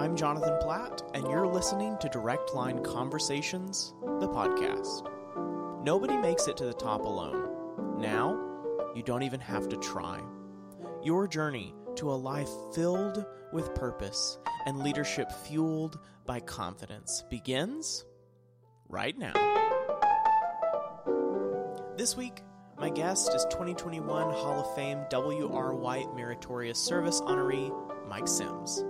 I'm Jonathan Platt, and you're listening to Direct Line Conversations, the podcast. Nobody makes it to the top alone. Now, you don't even have to try. Your journey to a life filled with purpose and leadership fueled by confidence begins right now. This week, my guest is 2021 Hall of Fame W.R. White Meritorious Service honoree Mike Sims.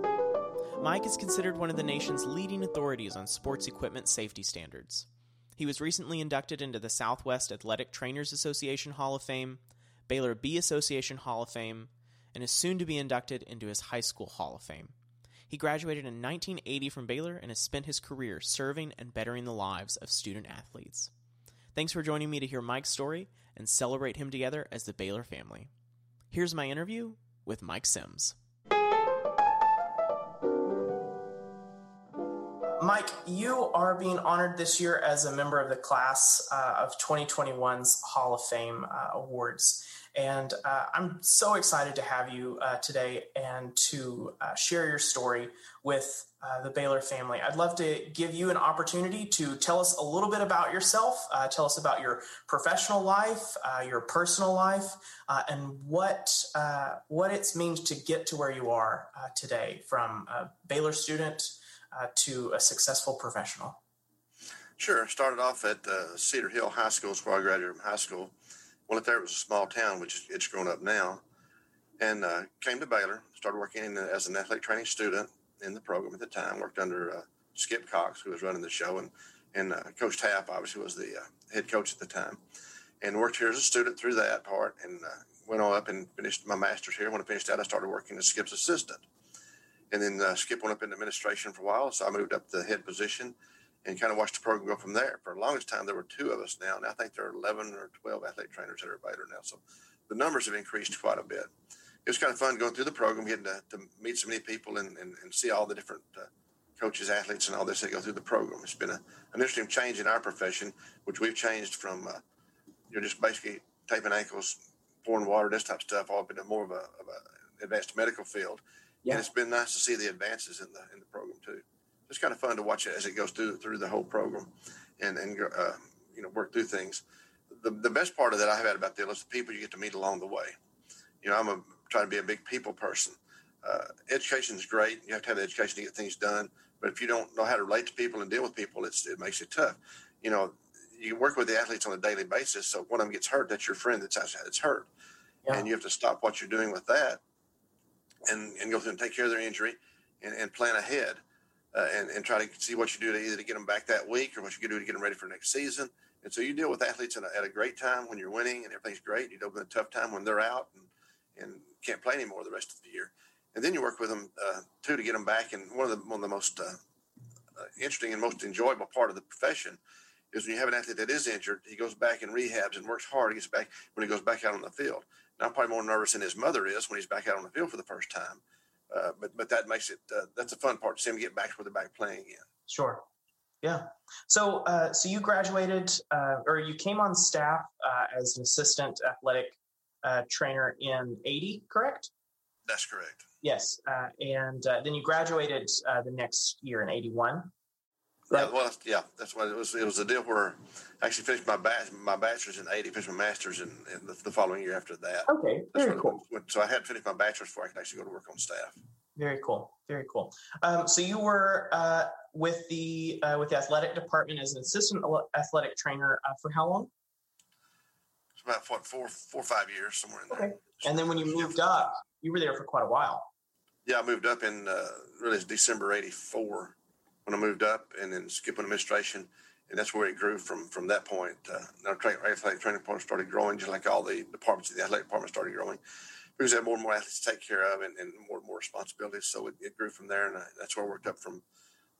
Mike is considered one of the nation's leading authorities on sports equipment safety standards. He was recently inducted into the Southwest Athletic Trainers Association Hall of Fame, Baylor B Association Hall of Fame, and is soon to be inducted into his High School Hall of Fame. He graduated in 1980 from Baylor and has spent his career serving and bettering the lives of student athletes. Thanks for joining me to hear Mike's story and celebrate him together as the Baylor family. Here's my interview with Mike Sims. Mike, you are being honored this year as a member of the class uh, of 2021's Hall of Fame uh, awards. And uh, I'm so excited to have you uh, today and to uh, share your story with uh, the Baylor family. I'd love to give you an opportunity to tell us a little bit about yourself, tell us about your professional life, your personal life, and what what it means to get to where you are today from a Baylor student uh, to a successful professional? Sure. Started off at uh, Cedar Hill High School, where I graduated from high school. Well, there it was a small town, which it's grown up now, and uh, came to Baylor. Started working in, as an athletic training student in the program at the time. Worked under uh, Skip Cox, who was running the show, and and uh, Coach Teaff obviously was the uh, head coach at the time, and worked here as a student through that part, and went on up and finished my master's here. When I finished that, I started working as Skip's assistant and then uh, Skip went up in administration for a while, so I moved up to the head position and kind of watched the program go from there. For the longest time, there were two of us now, and I think there are 11 or 12 athletic trainers that are Baylor now. So the numbers have increased quite a bit. It was kind of fun going through the program, getting to, to meet so many people and, and, and see all the different uh, coaches, athletes, and all this that go through the program. It's been a, an interesting change in our profession, which we've changed from uh, you know just basically taping ankles, pouring water, this type of stuff, all into more of a, of a advanced medical field yeah. And it's been nice to see the advances in the in the program too. It's kind of fun to watch it as it goes through through the whole program, and and uh, you know work through things. The the best part of that I've had about the is the people you get to meet along the way. You know, I'm a trying to be a big people person. Uh, education is great. You have to have the education to get things done. But if you don't know how to relate to people and deal with people, it's, it makes it tough. You know, you work with the athletes on a daily basis. So one of them gets hurt, that's your friend that's, that's hurt. Yeah. And you have to stop what you're doing with that and, and go through and take care of their injury and, and plan ahead uh, and, and try to see what you do to either to get them back that week or what you can do to get them ready for next season. And so you deal with athletes at a, at a great time when you're winning and everything's great. You deal with a tough time when they're out and, and can't play anymore the rest of the year. And then you work with them uh, too to get them back. And one of the one of the most uh, uh, interesting and most enjoyable part of the profession is when you have an athlete that is injured, he goes back and rehabs and works hard. He gets back when he goes back out on the field. I'm probably more nervous than his mother is when he's back out on the field for the first time. Uh, but but that makes it uh, that's a fun part to see him get back to where they're back playing again. Sure. Yeah. So uh, so you graduated uh, or you came on staff uh, as an assistant athletic uh, trainer in '80, correct? That's correct. Yes, and then you graduated the next year in '81. Right. Yeah, well, yeah, that's what it was. It was a deal where I actually finished my batch, my bachelor's in '80, finished my master's in, in the, the, following year after that. Okay, very cool. so I had finished my bachelor's before I could actually go to work on staff. Very cool, very cool. Um, so you were uh, with the uh, with the athletic department as an assistant athletic trainer uh, for how long? It's about what, four, four or five years, somewhere in okay. there. And then when you moved up, you were there for quite a while. Yeah, I moved up in uh, really December '84 when I moved up, and then skipping administration, and that's where it grew from. From that point, uh, our athletic training department started growing, just like all the departments of the athletic department started growing, because we had more and more athletes to take care of, and, and more and more responsibilities. So it, it grew from there, and I, that's where I worked up from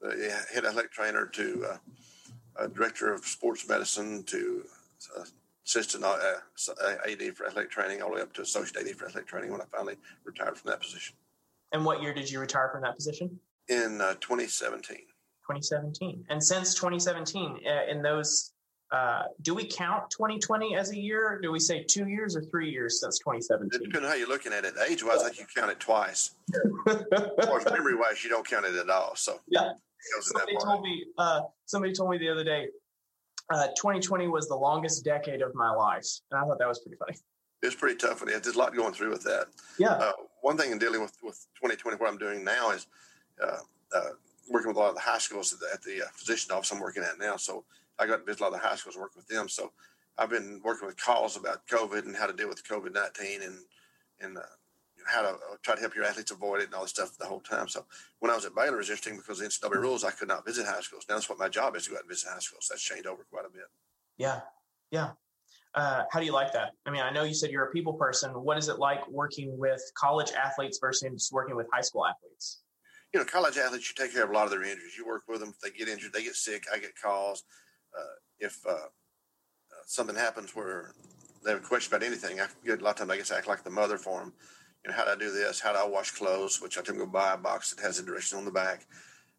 the head athletic trainer to uh, director of sports medicine to uh, assistant uh, AD for athletic training, all the way up to associate AD for athletic training when I finally retired from that position. And what year did you retire from that position? In uh, 2017. 2017. And since 2017, uh, in those, uh, do we count 2020 as a year? Do we say two years or three years since 2017? Depending on how you're looking at it. Age wise, I think you count it twice. memory wise, you don't count it at all. So yeah, somebody told me. Uh, somebody told me the other day. Uh, 2020 was the longest decade of my life, and I thought that was pretty funny. It's pretty tough, and there's a lot going through with that. Yeah. Uh, one thing in dealing with with 2020, what I'm doing now is uh, uh, working with a lot of the high schools at the, at the uh, physician office I'm working at now. So I got to visit a lot of the high schools and work with them. So I've been working with calls about COVID and how to deal with COVID 19 and and uh, how to uh, try to help your athletes avoid it and all this stuff the whole time. So when I was at Baylor, it was interesting because the NCAA rules, I could not visit high schools. Now that's what my job is to go out and visit high schools. That's changed over quite a bit. Yeah, yeah. Uh, how do you like that? I mean, I know you said you're a people person. What is it like working with college athletes versus working with high school athletes? You know, college athletes, you take care of a lot of their injuries. You work with them. If they get injured, they get sick. I get calls. Uh, if uh, uh something happens where they have a question about anything, I get a lot of times I get to act like the mother for them. You know, how do I do this? How do I wash clothes? Which I tell them go buy a box that has a direction on the back,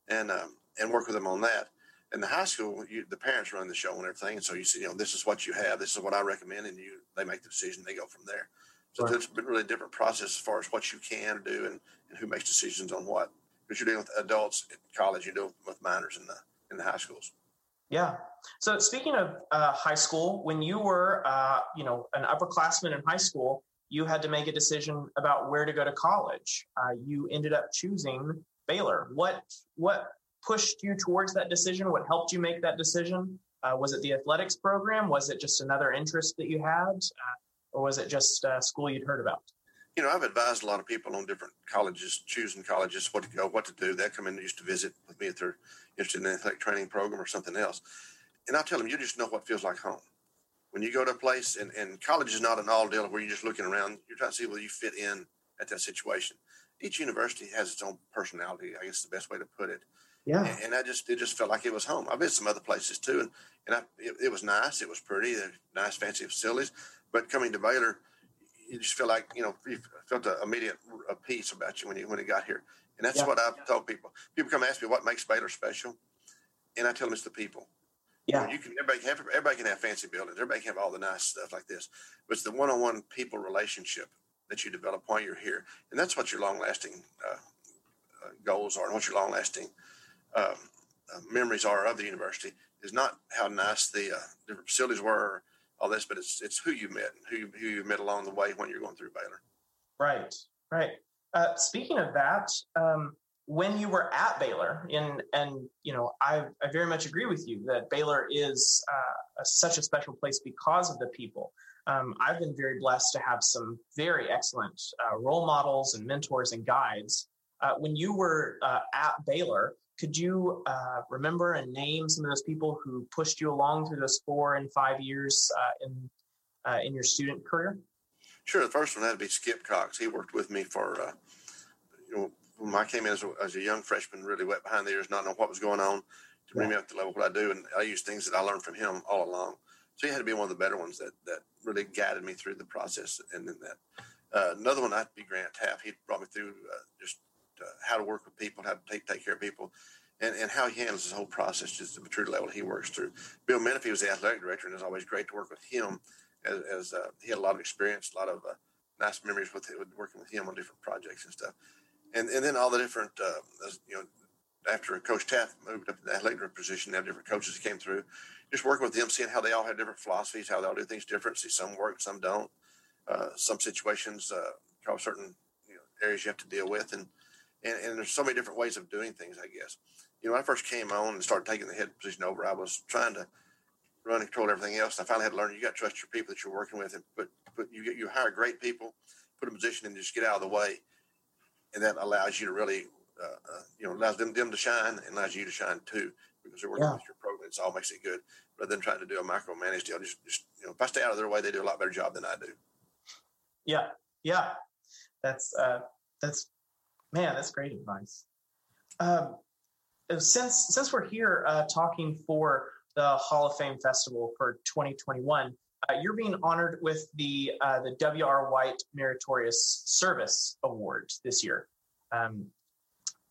and um, and work with them on that in the high school, you, the parents run the show and everything. And so you see, you know, this is what you have. This is what I recommend. And you, they make the decision. They go from there. So right. it's been really different process as far as what you can do and, and who makes decisions on what. Because you're dealing with adults at college, you're dealing with minors in the, in the high schools. Yeah. So speaking of uh, high school, when you were, uh, you know, an upperclassman in high school, you had to make a decision about where to go to college. Uh, you ended up choosing Baylor. What what pushed you towards that decision? What helped you make that decision? Uh, was it the athletics program? Was it just another interest that you had? Uh, or was it just a school you'd heard about? You know, I've advised a lot of people on different colleges, choosing colleges, what to go, what to do. They come in and used to visit with me if they're interested in an athletic training program or something else. And I tell them, you just know what feels like home. When you go to a place, and, and college is not an all deal where you're just looking around, you're trying to see whether you fit in at that situation. Each university has its own personality, I guess is the best way to put it. Yeah. And, and, I just, it just felt like it was home. I've been some other places too. And, and I, it, it was nice. It was pretty, nice, fancy facilities. But coming to Baylor, you just feel like, you know, you felt an immediate peace about you when you, when you got here. And that's yeah. what I've told people. People come ask me what makes Baylor special. And I tell them it's the people. Yeah. You, know, you can, everybody can have, everybody can have fancy buildings. Everybody can have all the nice stuff like this, but it's the one-on-one people relationship that you develop while you're here. And that's what your long lasting uh, uh, goals are and what your long lasting um, uh, memories are of the university is not how nice the uh, different facilities were, all this, but it's it's who you met, who you, who you met along the way when you're going through Baylor. Right, right. Uh, speaking of that, um, when you were at Baylor, and and you know, I I very much agree with you that Baylor is uh, a, such a special place because of the people. Um, I've been very blessed to have some very excellent uh, role models and mentors and guides. Uh, when you were uh, at Baylor, could you uh, remember and name some of those people who pushed you along through those four and five years uh, in uh, in your student career? Sure. The first one had to be Skip Cox. He worked with me for uh, you know when I came in as a, as a, young freshman, really wet behind the ears, not knowing what was going on, to bring me up to the level what I do, and I use things that I learned from him all along. So he had to be one of the better ones that that really guided me through the process, and then that. Uh, another one I'd be Grant Teaff. He brought me through uh, just uh, how to work with people, how to take, take care of people, and, and how he handles this whole process, just the maturity level he works through. Bill Menefee was the athletic director, and it's always great to work with him, as, as uh, he had a lot of experience, a lot of uh, nice memories with, with, working with him on different projects and stuff. And and then all the different, uh, you know, after Coach Teaff moved up to the athletic position, they have different coaches came through. Just working with them, seeing how they all have different philosophies, how they all do things different. See, some work, some don't. Uh, some situations uh, cause certain you know, areas you have to deal with, and and, and there's so many different ways of doing things, I guess. You know, when I first came on and started taking the head position over, I was trying to run and control everything else. And I finally had to learn you got to trust your people that you're working with, and but but you get you hire great people, put a position and just get out of the way, and that allows you to really, uh, uh, you know, allows them them to shine and allows you to shine too because they're working yeah. with your program. It's all makes it good rather than trying to do a micromanage deal. Just just you know, if I stay out of their way, they do a lot better job than I do. Yeah, yeah, that's uh, that's Man, that's great advice. Um, since since we're here uh, talking for the Hall of Fame Festival for 2021, uh, you're being honored with the uh, the W.R. White Meritorious Service Award this year. Um,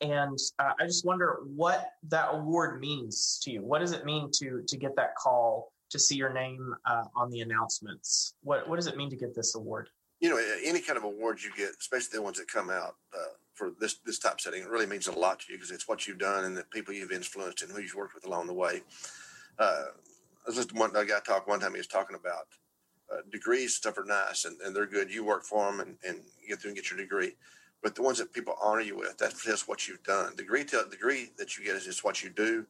and uh, I just wonder what that award means to you. What does it mean to to get that call to see your name uh, on the announcements? What what does it mean to get this award? You know, any kind of award you get, especially the ones that come out uh, for this this type setting. It really means a lot to you because it's what you've done and the people you've influenced and who you've worked with along the way. Uh, I was listening to one guy talk one time. He was talking about uh, degrees stuff are nice and, and they're good. You work for them and, and get through and get your degree. But the ones that people honor you with, that's just what you've done. Degree to degree that you get is just what you do.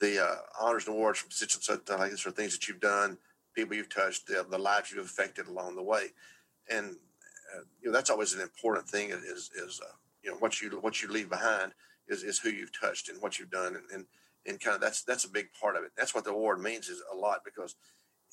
The uh, honors and awards from such and such like this are things that you've done, people you've touched, the, the lives you've affected along the way, and uh, you know that's always an important thing. Is is uh, you know what you what you leave behind is is who you've touched and what you've done, and, and and kind of that's that's a big part of it. That's what the award means is a lot because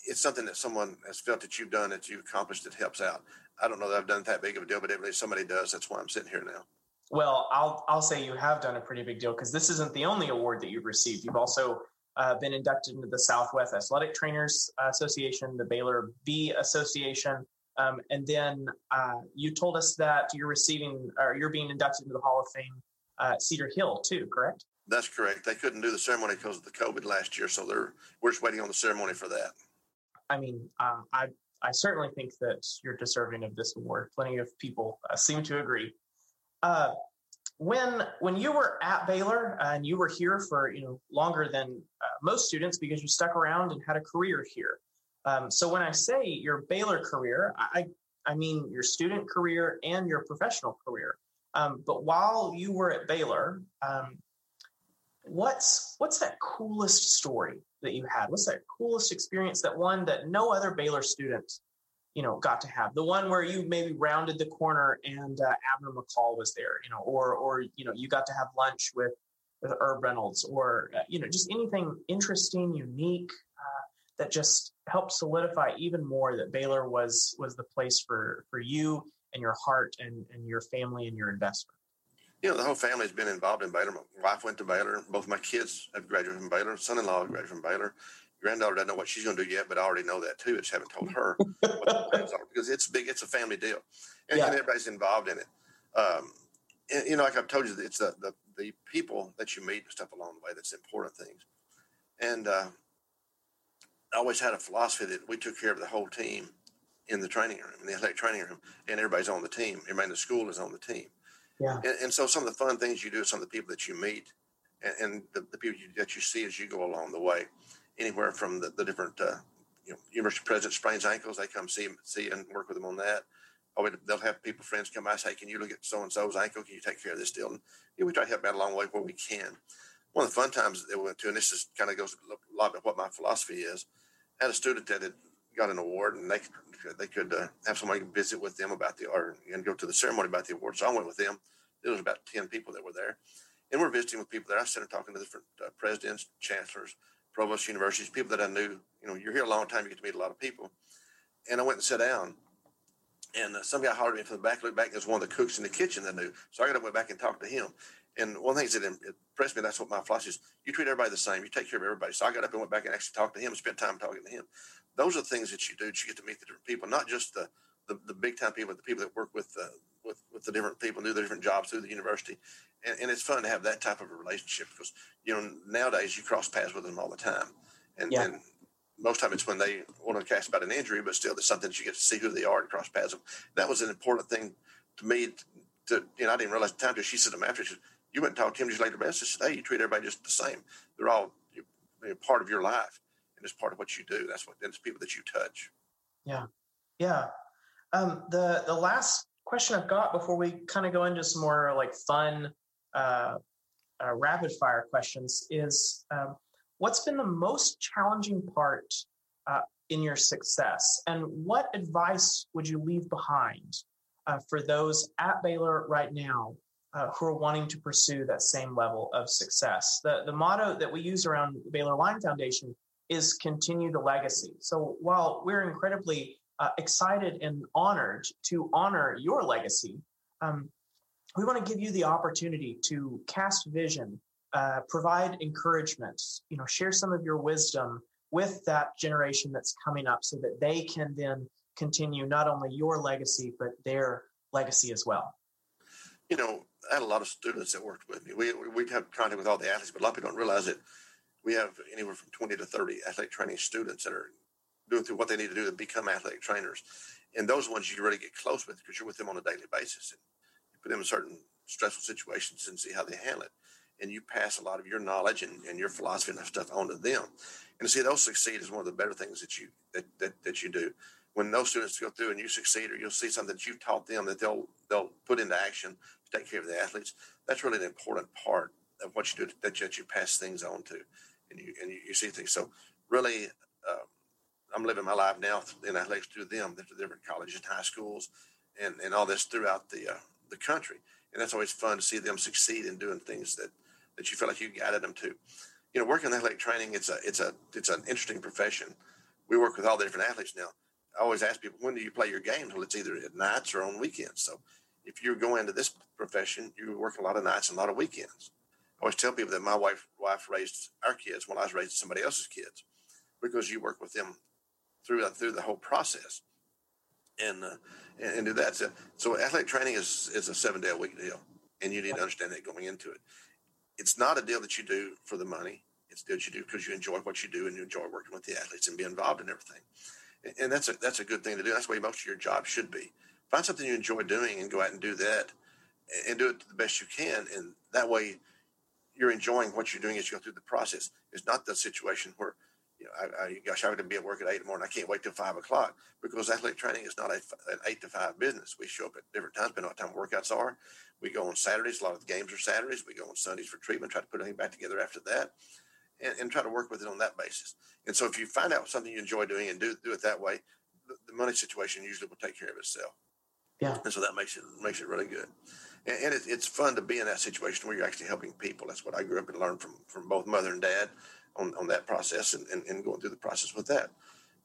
it's something that someone has felt that you've done that you've accomplished that helps out. I don't know that I've done that big of a deal, but if somebody does, that's why I'm sitting here now. Well, I'll I'll say you have done a pretty big deal because this isn't the only award that you've received. You've also uh, been inducted into the Southwest Athletic Trainers Association, the Baylor B Association, um, and then uh, you told us that you're receiving or you're being inducted into the Hall of Fame uh, Cedar Hill too, correct? That's correct. They couldn't do the ceremony because of the COVID last year, so they're we're just waiting on the ceremony for that. I mean, uh, I I certainly think that you're deserving of this award. Plenty of people uh, seem to agree. Uh, when when you were at Baylor and you were here for you know longer than uh, most students because you stuck around and had a career here. Um, so when I say your Baylor career, I I mean your student career and your professional career. Um, but while you were at Baylor, um, what's what's that coolest story that you had? What's that coolest experience? That one that no other Baylor student, you know, got to have. The one where you maybe rounded the corner and uh, Abner McCall was there, you know, or or you know you got to have lunch with with Herb Reynolds, or uh, you know just anything interesting, unique that just helped solidify even more that Baylor was was the place for for you and your heart and and your family and your investment you know, the whole family's been involved in Baylor. My wife went to Baylor. Both my kids have graduated from Baylor. Son-in-law graduated from Baylor. Granddaughter doesn't know what she's going to do yet, but I already know that too. I just haven't told her what the plans are because it's big. It's a family deal, and, yeah. and everybody's involved in it. Um, and, you know, like I've told you, it's the, the, the people that you meet and stuff along the way that's important things. And uh, I always had a philosophy that we took care of the whole team in the training room, in the athletic training room, and everybody's on the team. Everybody in the school is on the team. Yeah. And, and, so some of the fun things you do, some of the people that you meet, and, and the, the, people you, that you see as you go along the way, anywhere from the, the different, uh, you know, university president sprains ankles, they come see see and work with them on that. Or they'll have people, friends come by and say, "Can you look at so and so's ankle? Can you take care of this deal?" And you know, we try to help out along the way where we can. One of the fun times that we went to, and this is kind of goes a lot of what my philosophy is. Had a student that had got an award, and they they could uh, have somebody visit with them about the or and go to the ceremony about the award. So I went with them. There was about ten people that were there, and we're visiting with people there. I started talking to different uh, presidents, chancellors, provost universities, people that I knew. You know, you're here a long time, you get to meet a lot of people. And I went and sat down, and uh, some guy hollered me from the back, looked back, there's one of the cooks in the kitchen that I knew. So I got to went back and talked to him. And one of the things that impressed me, that's what my philosophy is, you treat everybody the same. You take care of everybody. So I got up and went back and actually talked to him and spent time talking to him. Those are the things that you do. That you get to meet the different people, not just the, the, the big time people, but the people that work with, uh, with, with the different people, do the different jobs through the university. And, and, it's fun to have that type of a relationship because, you know, nowadays you cross paths with them all the time. And, yeah. and most time it's when they want to cast about an injury, but still, there's something that you get to see who they are and cross paths them. That was an important thing to me. To, you know, I didn't realize the time she said to me after, she said, you went and talked to him just later, but I said, hey, you treat everybody just the same. They're all know, part of your life and it's part of what you do. That's what, it's people that you touch. Yeah. Yeah. Um, the, the last question I've got before we kind of go into some more like fun, uh, uh, rapid fire questions is, um, what's been the most challenging part uh, in your success and what advice would you leave behind uh, for those at baylor right now uh, who are wanting to pursue that same level of success the, the motto that we use around the baylor line foundation is continue the legacy so while we're incredibly uh, excited and honored to honor your legacy um, we want to give you the opportunity to cast vision uh, provide encouragement, you know, share some of your wisdom with that generation that's coming up so that they can then continue not only your legacy, but their legacy as well. You know, I had a lot of students that worked with me. We, we have contact with all the athletes, but a lot of people don't realize it. We have anywhere from 20 to 30 athletic training students that are doing through what they need to do to become athletic trainers. And those ones you really get close with because you're with them on a daily basis. And you put them in certain stressful situations and see how they handle it. And you pass a lot of your knowledge and, and your philosophy and that stuff on to them. And to see those succeed is one of the better things that you that, that, that you do. When those students go through and you succeed, or you'll see something that you've taught them that they'll they'll put into action take care of the athletes. That's really an important part of what you do that, that you pass things on to, and you and you, you see things. So really, uh, I'm living my life now in athletics through them, the different colleges and high schools, and, and all this throughout the uh, the country. And that's always fun to see them succeed in doing things that, that you feel like you guided them to. You know, working in athletic training, it's a it's a it's an interesting profession. We work with all the different athletes now. I always ask people, when do you play your games? Well, it's either at nights or on weekends. So if you're going into this profession, you work a lot of nights and a lot of weekends. I always tell people that my wife wife raised our kids while I was raising somebody else's kids because you work with them through through the whole process and uh, and, and, do that. So, so athletic training is is a seven day a week deal, and you need to understand that going into it. It's not a deal that you do for the money. It's that you do because you enjoy what you do and you enjoy working with the athletes and be involved in everything. And, and that's a that's a good thing to do. That's the way most of your job should be. Find something you enjoy doing and go out and do that, and do it the best you can. And that way, you're enjoying what you're doing as you go through the process. It's not the situation where you know, I, I, gosh, I have to be at work at eight in the morning. I can't wait till five o'clock because athletic training is not a, an eight to five business. We show up at different times, depending on what time workouts are. We go on Saturdays. A lot of the games are Saturdays. We go on Sundays for treatment, try to put everything back together after that and, and try to work with it on that basis. And so if you find out something you enjoy doing and do, do it that way, the, the money situation usually will take care of itself. Yeah. And so that makes it, makes it really good. And, and it, it's fun to be in that situation where you're actually helping people. That's what I grew up and learned from, from both mother and dad on, on that process and, and, and going through the process with that.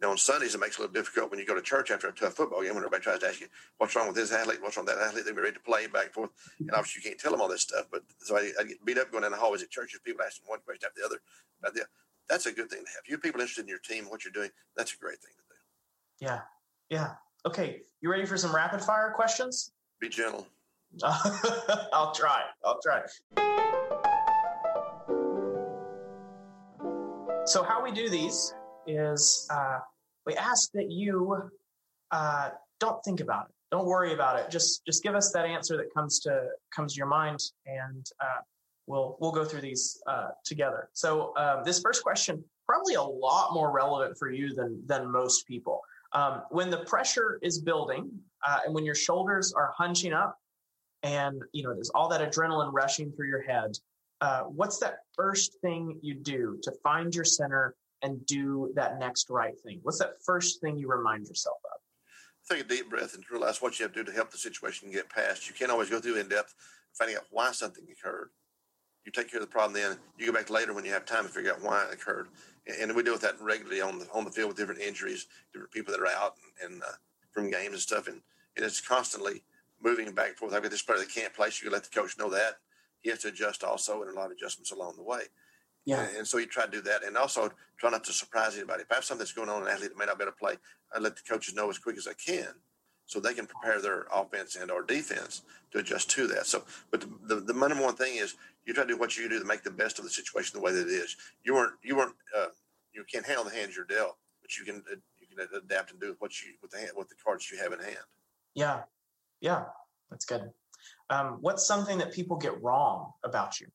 Now on Sundays, it makes it a little difficult when you go to church after a tough football game when everybody tries to ask you what's wrong with this athlete, what's wrong with that athlete. They're ready to play back and forth, and obviously you can't tell them all this stuff. But so I, I get beat up going down the hallways at churches, people asking one question after the other about the. That's a good thing to have. You people interested in your team, what you're doing, that's a great thing to do. Yeah, yeah. Okay, you ready for some rapid fire questions? Be gentle. I'll try. I'll try. So, how we do these is uh, we ask that you uh, don't think about it, don't worry about it. Just just give us that answer that comes to comes to your mind, and uh, we'll we'll go through these uh, together. So, um, this first question probably a lot more relevant for you than than most people. Um, when the pressure is building, uh, and when your shoulders are hunching up, and you know there's all that adrenaline rushing through your head uh, what's that first thing you do to find your center and do that next right thing? What's that first thing you remind yourself of? Take a deep breath and realize what you have to do to help the situation get past. You can't always go through in depth finding out why something occurred. You take care of the problem then. You go back later when you have time to figure out why it occurred. And we deal with that regularly on the on the field with different injuries, different people that are out and, and uh, from games and stuff. And, and it's constantly moving back and forth. I've got this player that can't play, so you let the coach know that he has to adjust also, and a lot of adjustments along the way. Yeah. And, and so you try to do that, and also try not to surprise anybody. If I have something that's going on, an athlete that may not be able to play, I let the coaches know as quick as I can, so they can prepare their offense and or defense to adjust to that. So, but the, the, the number one thing is you try to do what you do to make the best of the situation the way that it is. You weren't you weren't uh, you can't handle the hands you're dealt, but you can uh, you can adapt and do what you with the hand, with the cards you have in hand. Yeah, yeah, that's good. Um, what's something that people get wrong about you?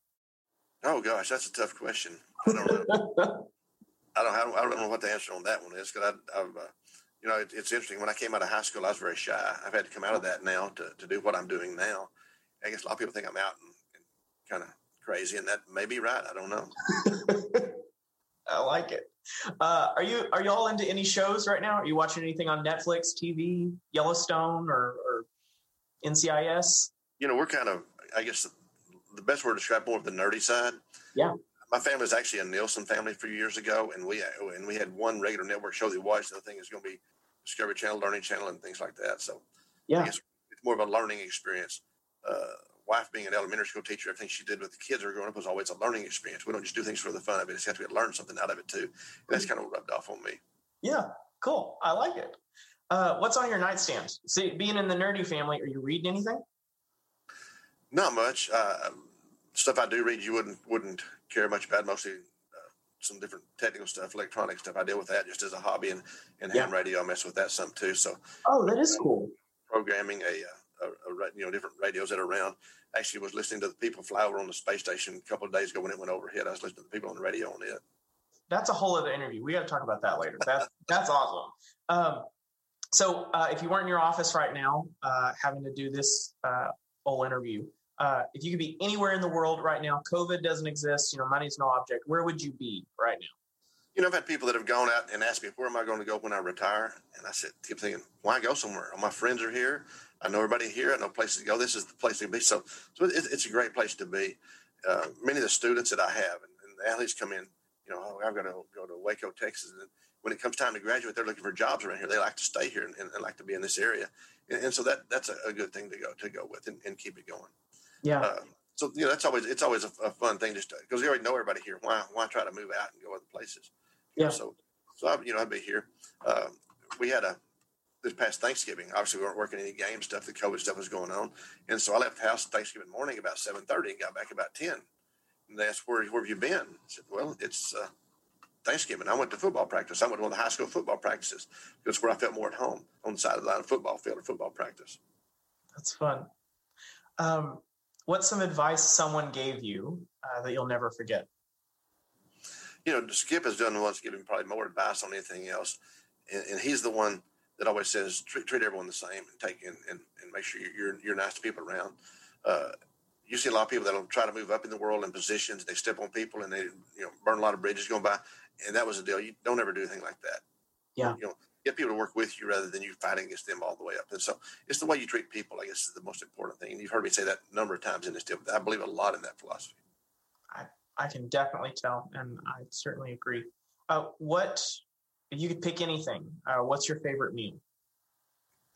Oh gosh, that's a tough question. I don't know. I don't I don't know what the answer on that one is because I, have uh, you know, it, it's interesting. When I came out of high school, I was very shy. I've had to come out of that now to, to do what I'm doing now. I guess a lot of people think I'm out and, and kind of crazy, and that may be right. I don't know. I like it. Uh, are you are you all into any shows right now? Are you watching anything on Netflix, TV, Yellowstone, or, or NCIS? you know, we're kind of, I guess, the, the best word to describe more of the nerdy side. Yeah. My family was actually a Nielsen family a few years ago, and we and we had one regular network show that we watched. The other thing is going to be Discovery Channel, Learning Channel, and things like that. So, yeah, it's more of a learning experience. Uh, wife being an elementary school teacher, everything she did with the kids are growing up was always a learning experience. We don't just do things for the fun of it; it's have to be learn something out of it too. And that's kind of rubbed off on me. Yeah, cool. I like it. Uh, what's on your nightstand? See, being in the nerdy family, are you reading anything? Not much. Uh, stuff I do read, you wouldn't wouldn't care much about. Mostly uh, some different technical stuff, electronic stuff. I deal with that just as a hobby, and, and yeah. ham radio. I mess with that some too. So. Oh, that is cool. Programming a, uh, a, a you know different radios that are around. Actually, was listening to the people fly over on the space station a couple of days ago when it went overhead. I was listening to the people on the radio on it. That's a whole other interview. We got to talk about that later. That's that's awesome. Um, so, uh, if you weren't in your office right now, uh, having to do this uh, whole interview, uh, if you could be anywhere in the world right now, COVID doesn't exist. You know, money's no object. Where would you be right now? You know, I've had people that have gone out and asked me, "Where am I going to go when I retire?" And I said, "Keep thinking, why go somewhere? All my friends are here. I know everybody here. I know places to go. This is the place to be. So, so it, it's a great place to be. Uh, many of the students that I have and, and the athletes come in. You know, I'm going to go to Waco, Texas, and when it comes time to graduate, they're looking for jobs around here. They like to stay here and, and, and like to be in this area, and, and so that that's a, a, good thing to go to go with and keep it going. Yeah. Uh, so you know that's always it's always a, a fun thing just because you already know everybody here. Why why try to move out and go other places? Yeah. know, so so I, you know I'd be here. Uh, we had a this past Thanksgiving. Obviously, we weren't working any game stuff. The COVID stuff was going on, and so I left the house Thanksgiving morning about seven thirty and got back about ten. And they asked, "Where where have you been?" I said, "Well, it's uh, Thanksgiving. I went to football practice. I went to one of the high school football practices because where I felt more at home on the side of the line of football field or football practice." That's fun. Um, what's some advice someone gave you uh, that you'll never forget? You know, Skip has done once giving probably more advice on anything else, and, and he's the one that always says treat, treat everyone the same and take and, and, and make sure you're you're nice to people around. Uh, you see a lot of people that'll try to move up in the world in positions. They step on people and they you know burn a lot of bridges going by, and that was the deal. You don't ever do anything like that. Yeah. You know, get people to work with you rather than you fighting against them all the way up. And so it's the way you treat people, I guess, is the most important thing. And you've heard me say that a number of times in this deal. I believe a lot in that philosophy. I, I can definitely tell, and I certainly agree. Uh, what, if you could pick anything, uh, what's your favorite meal?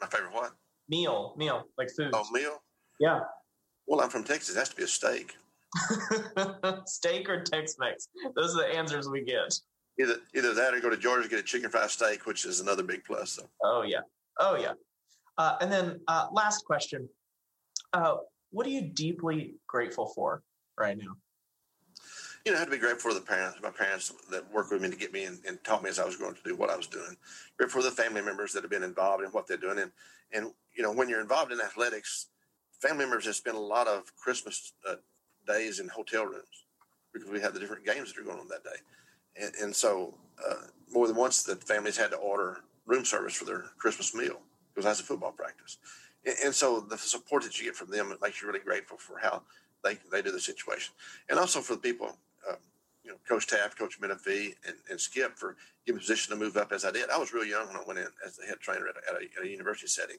My favorite what? Meal, meal, like food. Oh, meal? Yeah. Well, I'm from Texas. It has to be a steak. steak or Tex-Mex? Those are the answers we get. Either either that or go to Georgia get a chicken fried steak, which is another big plus. So. Oh yeah, oh yeah. Uh, and then uh, last question: uh, What are you deeply grateful for right now? You know, I had to be grateful for the parents, my parents that worked with me to get me and, and taught me as I was going to do what I was doing. Grateful for the family members that have been involved in what they're doing, and and you know, when you're involved in athletics, family members have spent a lot of Christmas uh, days in hotel rooms because we have the different games that are going on that day. And, and so, uh, more than once, the families had to order room service for their Christmas meal because that's a football practice. And, and, so, the support that you get from them it makes you really grateful for how they, they do the situation, and also for the people. Uh, you know, Coach Teaff, Coach Menefee, and, and Skip for giving me position to move up as I did. I was real young when I went in as the head trainer at a, at a, at a university setting,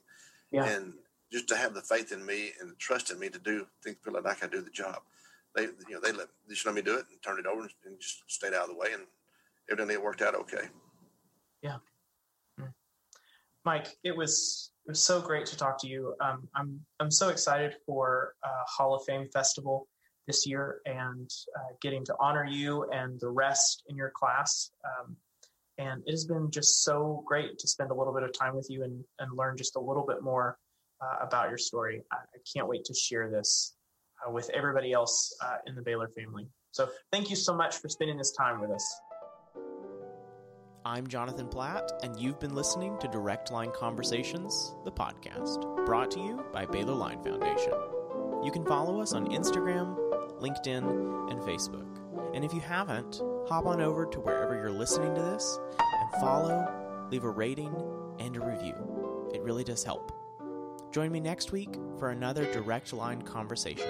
yeah. and just to have the faith in me and the trust in me to do things feel like I can do the job they you know they let they let me do it and turned it over and just stayed out of the way and evidently it worked out okay. Yeah, hmm. Mike, it was it was so great to talk to you. Um, I'm I'm so excited for uh, Hall of Fame Festival this year and uh, getting to honor you and the rest in your class. Um, and it has been just so great to spend a little bit of time with you and, and learn just a little bit more uh, about your story. I, I, can't wait to share this uh, with everybody else uh, in the Baylor family. So thank you so much for spending this time with us. I'm Jonathan Platt, and you've been listening to Direct Line Conversations, the podcast, brought to you by Baylor Line Foundation. You can follow us on Instagram, LinkedIn, and Facebook. And if you haven't, hop on over to wherever you're listening to this and follow, leave a rating, and a review. It really does help. Join me next week for another Direct Line conversation.